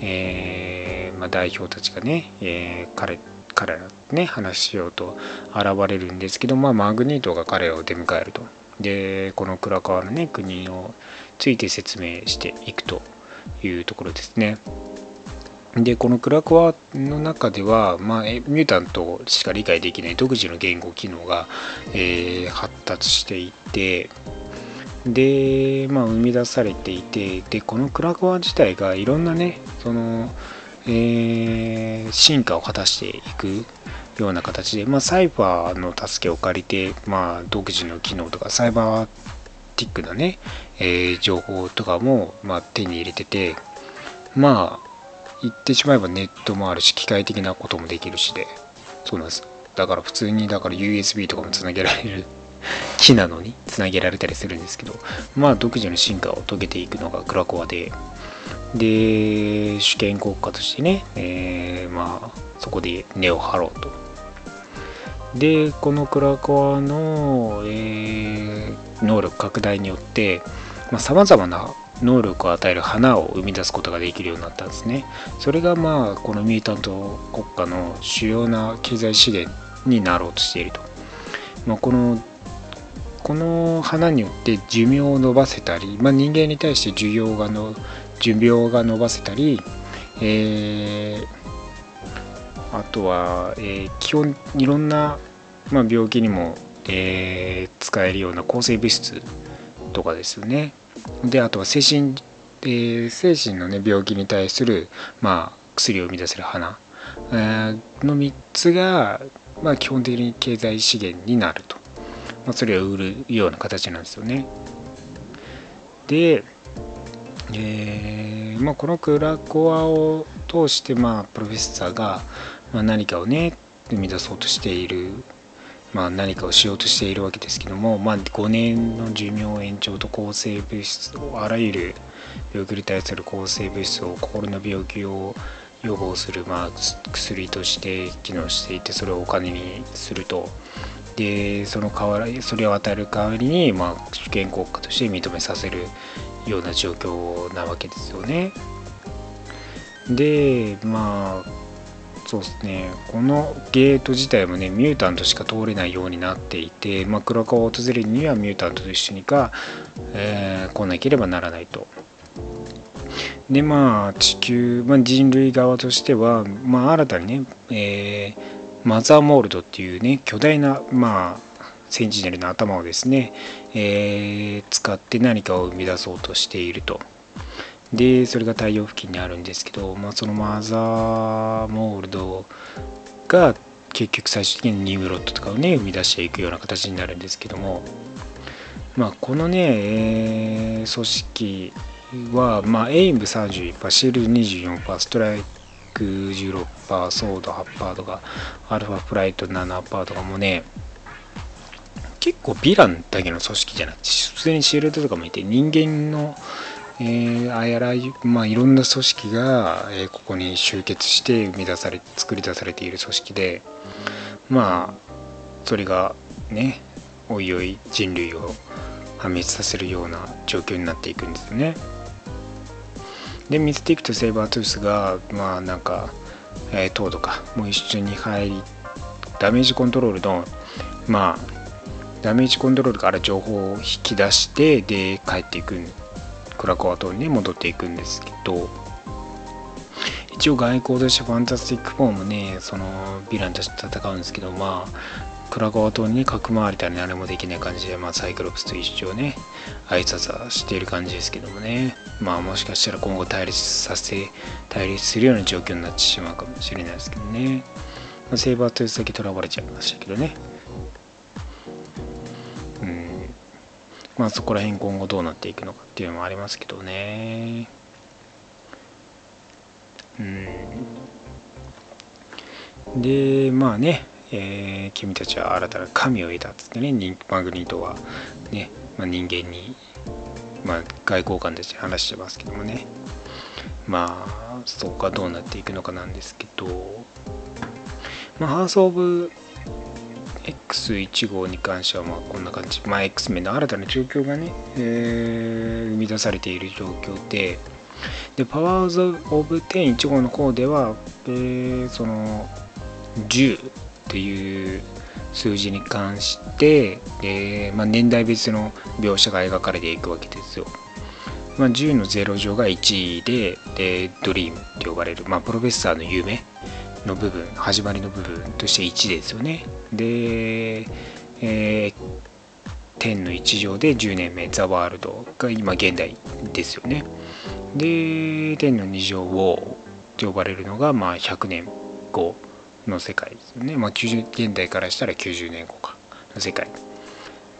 えーまあ、代表たちがね、えー、彼彼らね話しようと現れるんですけど、まあ、マグニートが彼を出迎えると。でこのクラコアのね国をついて説明していくというところですね。でこのクラコアの中では、まあ、ミュータントしか理解できない独自の言語機能が、えー、発達していてで、まあ、生み出されていてでこのクラコア自体がいろんなねその、えー、進化を果たしていくような形で、まあ、サイファーの助けを借りて、まあ、独自の機能とかサイバーティックなね、えー、情報とかも、まあ、手に入れててまあ言ってしまえばネットもあるし機械的なこともできるしでそうなんです。だから普通にだから USB とかもつなげられる 木なのにつなげられたりするんですけどまあ独自の進化を遂げていくのがクラコアでで主権国家としてね、えー、まあそこで根を張ろうと。でこのクラコアの、えー、能力拡大によってさまざ、まな能力を与える花を生み出すことができるようになったんですね。それがまあこのミュータント国家の主要な経済資源になろうとしていると、まあ、このこの花によって寿命を伸ばせたり、まあ、人間に対して寿命がの寿命が伸ばせたり、えーあとは、えー、基本いろんな、まあ、病気にも、えー、使えるような抗生物質とかですよね。であとは精神、え、精神の、ね、病気に対する、まあ、薬を生み出せる花、え、の3つが、まあ、基本的に経済資源になると、まあ、それを売るような形なんですよね。で、えーまあ、このクラコアを通して、まあ、プロフェッサーが、まあ、何かをね生み出そうとしている、まあ、何かをしようとしているわけですけども、まあ、5年の寿命延長と抗生物質をあらゆる病気に対する抗生物質を心の病気を予防する、まあ、薬として機能していてそれをお金にすると。でその代わりそれを与える代わりに、まあ、主権国家として認めさせる。ような状況なわけですよね。でまあそうですねこのゲート自体もねミュータントしか通れないようになっていて、まあ、黒川を訪れるにはミュータントと一緒にか、えー、来なければならないと。でまあ地球、まあ、人類側としては、まあ、新たにね、えー、マザーモールドっていうね巨大なまあセンチネルの頭をですね、えー、使って何かを生み出そうとしていると。でそれが太陽付近にあるんですけど、まあ、そのマザーモールドが結局最終的にニムロットとかをね生み出していくような形になるんですけどもまあこのね、えー、組織は、まあ、エイム31%シール24%ストライク16%ソード8%とかアルファフライト7%とかもね結構ヴィランだけの組織じゃなくて普通にシールドとかもいて人間のえー、あやらい,、まあ、いろんな組織が、えー、ここに集結して生み出され作り出されている組織でまあそれがねおいおい人類を破滅させるような状況になっていくんですよね。でミスティックとセイバートゥースがまあなんか、えー、糖とかもう一緒に入りダメージコントロールのまあダメージコントロールから情報を引き出してで帰っていく。クラコア島に、ね、戻っていくんですけど。一応外交としてファンタスティック4もねそのヴィランとして戦うんですけどまあクラコア島にね角回りたり何もできない感じで、まあ、サイクロプスと一応ね挨拶はしている感じですけどもね。まあもしかしたら今後対立させ対立するような状況になってしまうかもしれないですけどね、まあ、セーバーという先とらわれちゃいましたけどね。まあそこら辺今後どうなっていくのかっていうのもありますけどね。うん。でまあね、えー、君たちは新たな神を得たっつってねマグニートはね、まあ、人間にまあ外交官たちに話してますけどもね。まあそこがどうなっていくのかなんですけど。まあハウス・オブ X1 号に関してはまあこんな感じ、まあ、X 面の新たな状況がね、えー、生み出されている状況で、で、パワー・オブ・10.1号の方では、えー、その10っていう数字に関して、でまあ、年代別の描写が描かれていくわけですよ。まあ、10の0乗が1位でで、ドリームって呼ばれる、まあ、プロフェッサーの夢の部分始まりの部分として1ですよね。で、えー、天の1乗で10年目ザワールドが今現代ですよね。で天の2乗をと呼ばれるのがまあ100年後の世界ですよね、まあ、90現代からしたら90年後かの世界。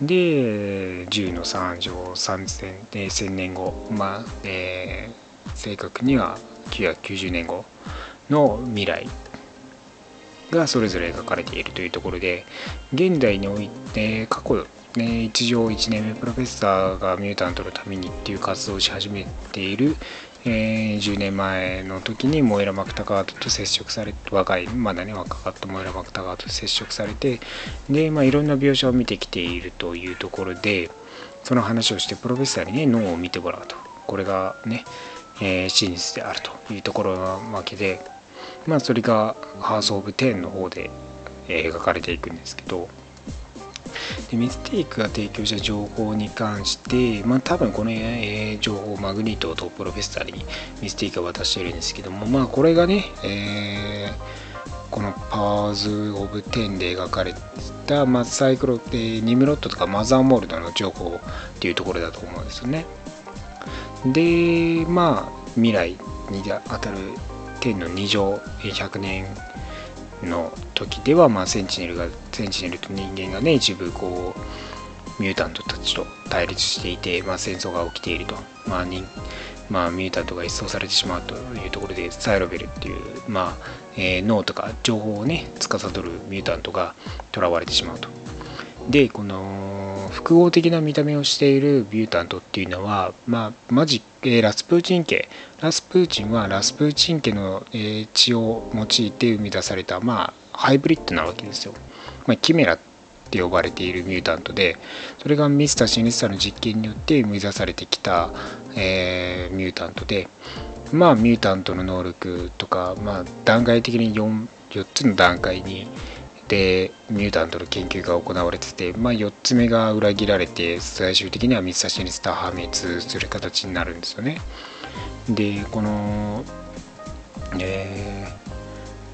で10の3乗3000で1000年後。まあ、えー、正確には990年後の未来。がそれぞれ描かれているというところで現代において過去ね、一条1年目プロフェッサーがミュータントのためにっていう活動をし始めている、えー、10年前の時にモエラ・マクタカートと接触されて若いまだね若かったモエラ・マクタカートと接触されてで、まあ、いろんな描写を見てきているというところでその話をしてプロフェッサーにね脳を見てもらうと。これがね、えー、真実であるというところなわけでまあそれがハース・オブ・テンの方で、描かれていくんですけどでミスティークが提供した情報に関してまあ多分この、え、情報マグニートとプロフェッサーにミスティークが渡してるんですけどもまあこれがね、えー、このパワーズ・オブ・テンで描かれた、まあ、サイクロでニムロットとかマザーモールドの情報っていうところだと思うんですよね。でまあ未来に当たる天の2乗100年の時では、まあ、センチネルがセンチネルと人間がね一部こうミュータントたちと対立していて、まあ、戦争が起きていると、まあにまあ、ミュータントが一掃されてしまうというところでサイロベルっていう、まあえー、脳とか情報をね司るミュータントが囚われてしまうと。でこの複合的な見た目をしているビュータントっていうのは、まあ、マジえー、ラスプーチン家。ラスプーチンはラスプーチン家の、えー、血を用いて生み出された、まあ、ハイブリッドなわけですよ、まあ、キメラって呼ばれているミュータントでそれがミスター・シニスタの実験によって生み出されてきた、えー、ミュータントでまあミュータントの能力とか、まあ、段階的に 4, 4つの段階にでミュータントの研究が行われてて、まあ、4つ目が裏切られて最終的にはミスターシニスター破滅する形になるんですよね。でこの、え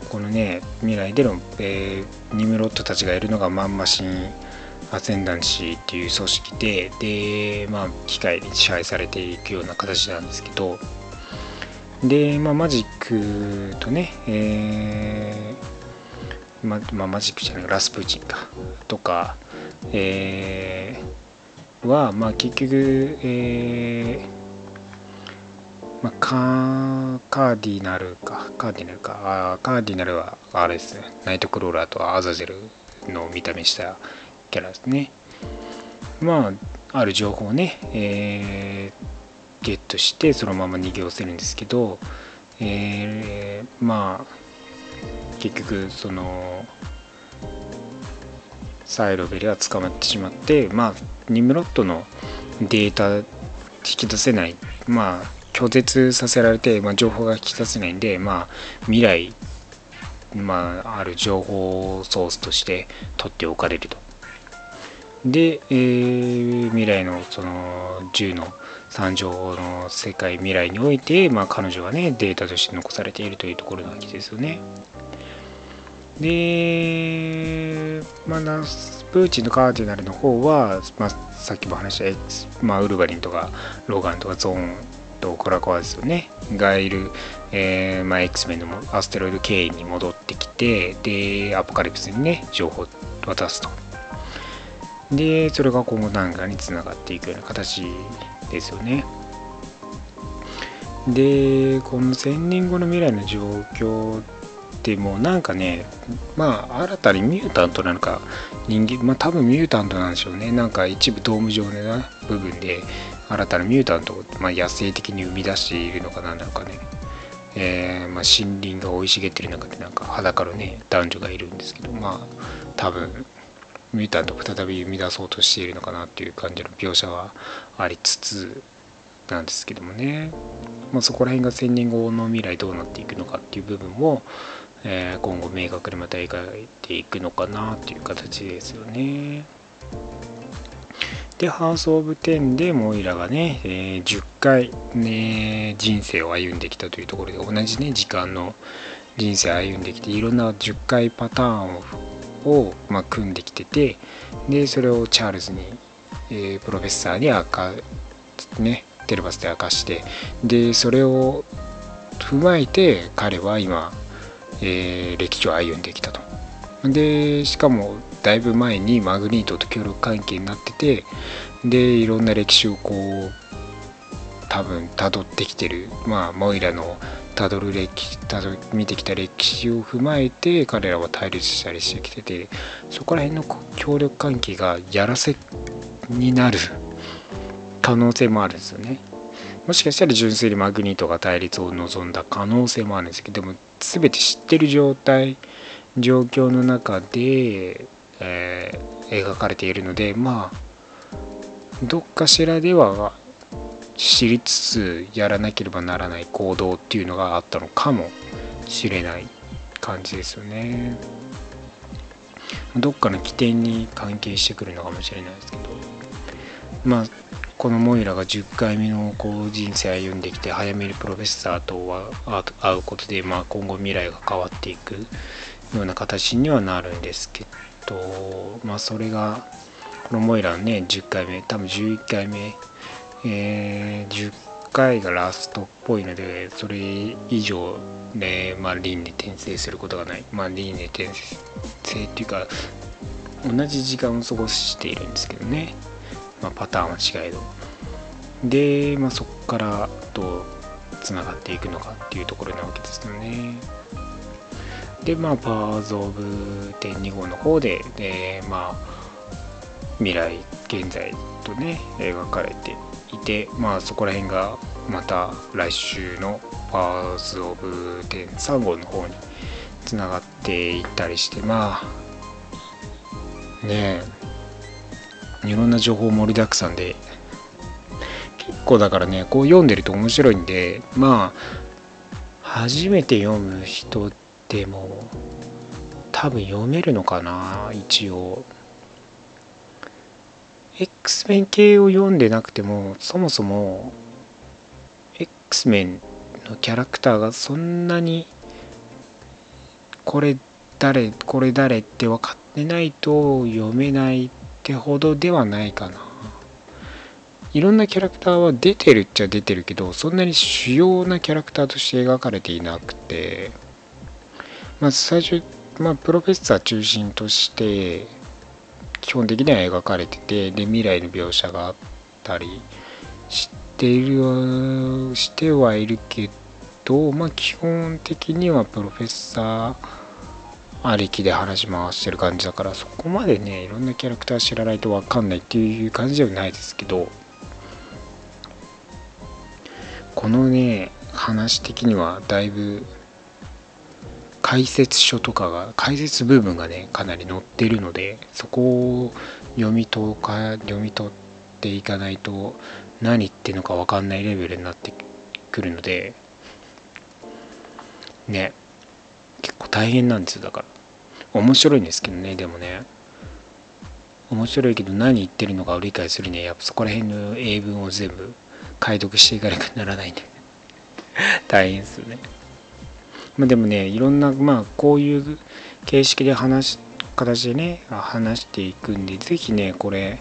ー、このね未来での、えー、ニムロットたちがいるのがマンマシンアセンダンシーっていう組織でで、まあ、機械に支配されていくような形なんですけどで、まあ、マジックとね、えーままあ、マジックじゃないラスプーチンか。とか、えー、は、まあ、結局、えーまあ、カカーディナルか。カーディナルか。あカーディナルはあれですね。ナイトクローラーとアザゼルの見た目したキャラですね。まあある情報をね、えゲットしてそのまま逃げ寄せるんですけど、えーまあ結局そのサイロベルは捕まってしまってまあニムロットのデータ引き出せないまあ拒絶させられて、まあ、情報が引き出せないんでまあ未来まあある情報ソースとして取っておかれるとで、えー未来のその10の三乗の世界未来において、まあ、彼女はねデータとして残されているというところなわけですよね。で、まあ、プーチンのカーディナルの方は、まあ、さっきも話した、まあ、ウルヴァリンとかローガンとかゾーンとコラコアですよね。がいる、えーまあ、X メンのアステロイド経営に戻ってきてでアポカリプスにね情報を渡すと。でそれが今後何かにつながっていくような形ですよね。でこの1000年後の未来の状況ってもなんかねまあ新たにミュータントなのか人間まあ多分ミュータントなんでしょうね。なんか一部ドーム状の部分で新たなミュータントを、まあ、野生的に生み出しているのかなんなのかね。えーまあ、森林が生い茂ってる中でなんか裸のね男女がいるんですけどまあ多分ミュータントを再び生み出そうとしているのかなっていう感じの描写はありつつなんですけどもね、まあ、そこら辺が1000年後の未来どうなっていくのかっていう部分も、え今後明確にまた描いていくのかなっていう形ですよね。で、ハウス・オブ・テンでモイラがね、えー10回、ね、人生を歩んできたというところで同じね時間の人生を歩んできていろんな10回パターンをを、まあ、組んできててでそれをチャールズに、えープロフェッサーに明かねテレバスで明かしてでそれを踏まえて彼は今、えー歴史を歩んできたとでしかもだいぶ前にマグニートと協力関係になっててでいろんな歴史をこう多分辿ってきてるまあモイラのたどる歴史見てきた歴史を踏まえて彼らは対立したりしてきててそこら辺の協力関係がやらせになる可能性もあるんですよね。もしかしたら純粋にマグニートが対立を望んだ可能性もあるんですけどでも全て知ってる状態状況の中で、えー描かれているのでまあどっかしらでは知りつつやらなければならない行動っていうのがあったのかもしれない感じですよね。どっかの起点に関係してくるのかもしれないですけどまあこのモイラが10回目のこう人生歩んできて早めにプロフェッサーとは会うことで、まあ、今後未来が変わっていくような形にはなるんですけどまあそれがこのモイラのね10回目多分11回目えー10回がラストっぽいのでそれ以上で、まあ、輪廻転生することがない。まあ輪廻転生っていうか同じ時間を過ごしているんですけどね、まあ、パターンは違えど。で、まあ、そこからどうつながっていくのかっていうところなわけですよね。でまあパワーズ・オブ10.2号の方ででまあ未来現在とね描かれていてまあそこら辺がまた来週の「パワーズ・オブ10.3号」の方につながっていったりしてまあねえ。いろんな情報盛りだくさんで。結構だからねこう読んでると面白いんでまあ初めて読む人でも多分読めるのかな一応。X メン系を読んでなくてもそもそも X メンのキャラクターがそんなにこれ誰これ誰って分かってないと読めないってほどではないかな。いろんなキャラクターは出てるっちゃ出てるけどそんなに主要なキャラクターとして描かれていなくてまず最初まあプロフェッサー中心として基本的には描かれててで未来の描写があったりしているしてはいるけどまあ基本的にはプロフェッサーありきで話し回してる感じだからそこまでねいろんなキャラクター知らないと分かんないっていう感じではないですけどこのね話的にはだいぶ解説書とかが解説部分がねかなり載ってるのでそこを読みとか読み取っていかないと何言ってんのか分かんないレベルになってくるのでね結構大変なんですよだから。面白いんですけどねでもね。面白いけど何言ってるのかを理解するにはやっぱそこら辺の英文を全部解読していかなくならないんで。大変ですよね。まあでもねいろんなまあこういう形式で話し形でね話していくんで是非ねこれ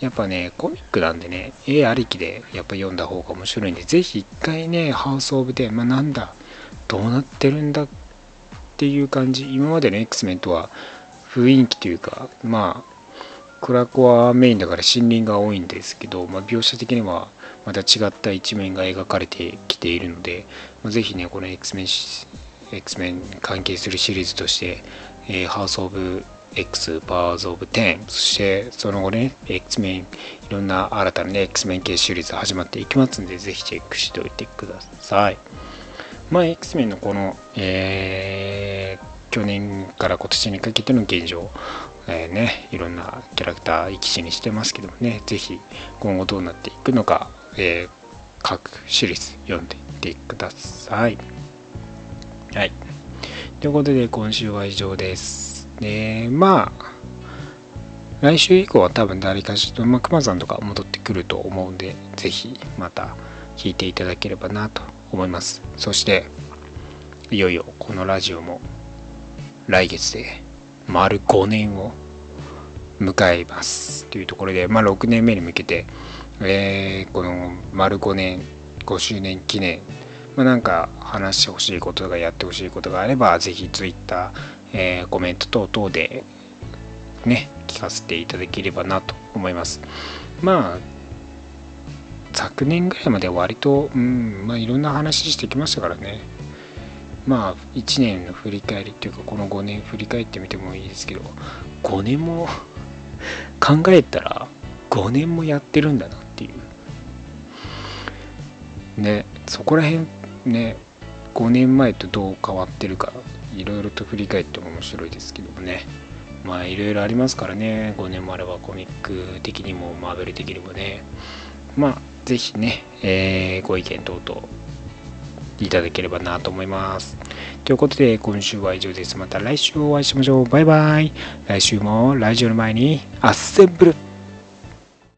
やっぱねコミックなんでね絵ありきでやっぱ読んだ方が面白いんで是非一回ねハウス・オブ・デンまあなんだどうなってるんだっっていう感じ。今までの X メンとは雰囲気というかまあクラコはメインだから森林が多いんですけど、まあ、描写的にはまた違った一面が描かれてきているので、まあ、ぜひねこの X メン X メン関係するシリーズとして、えー、ハウス・オブ・ X パワーズ・オブ・テンそしてその後ね X メンいろんな新たなね X メン系シリーズ始まっていきますんでぜひチェックしておいてください。まあ X メンのこの、えー、去年から今年にかけての現状えー、ね、いろんなキャラクター生き死にしてますけどもね、ぜひ今後どうなっていくのか、えー、各シリーズ読んでいってください。はい。ということで今週は以上です。で、まあ、来週以降は多分誰かしら、まあ、熊さんとか戻ってくると思うんで、ぜひまた聞いていただければなと思います。そして、いよいよこのラジオも来月で丸5年を迎えますというところで、まあ、6年目に向けて、えー、この丸5年5周年記念、まあ、なんか話してほしいことがやってほしいことがあればぜひ Twitter、えー、コメント等々でね聞かせていただければなと思いますまあ昨年ぐらいまで割と、うんまあ、いろんな話してきましたからね。まあ1年の振り返りっていうかこの5年振り返ってみてもいいですけど5年も 考えたら5年もやってるんだなっていう。ねそこら辺ね5年前とどう変わってるかいろいろと振り返っても面白いですけどもね。まあいろいろありますからね。5年もあればコミック的にもマーベル的にもね。まあぜひね、えー、ご意見等々いただければなと思います。ということで、今週は以上です。また来週お会いしましょう。バイバイ。来週もラジオの前にアッセンブル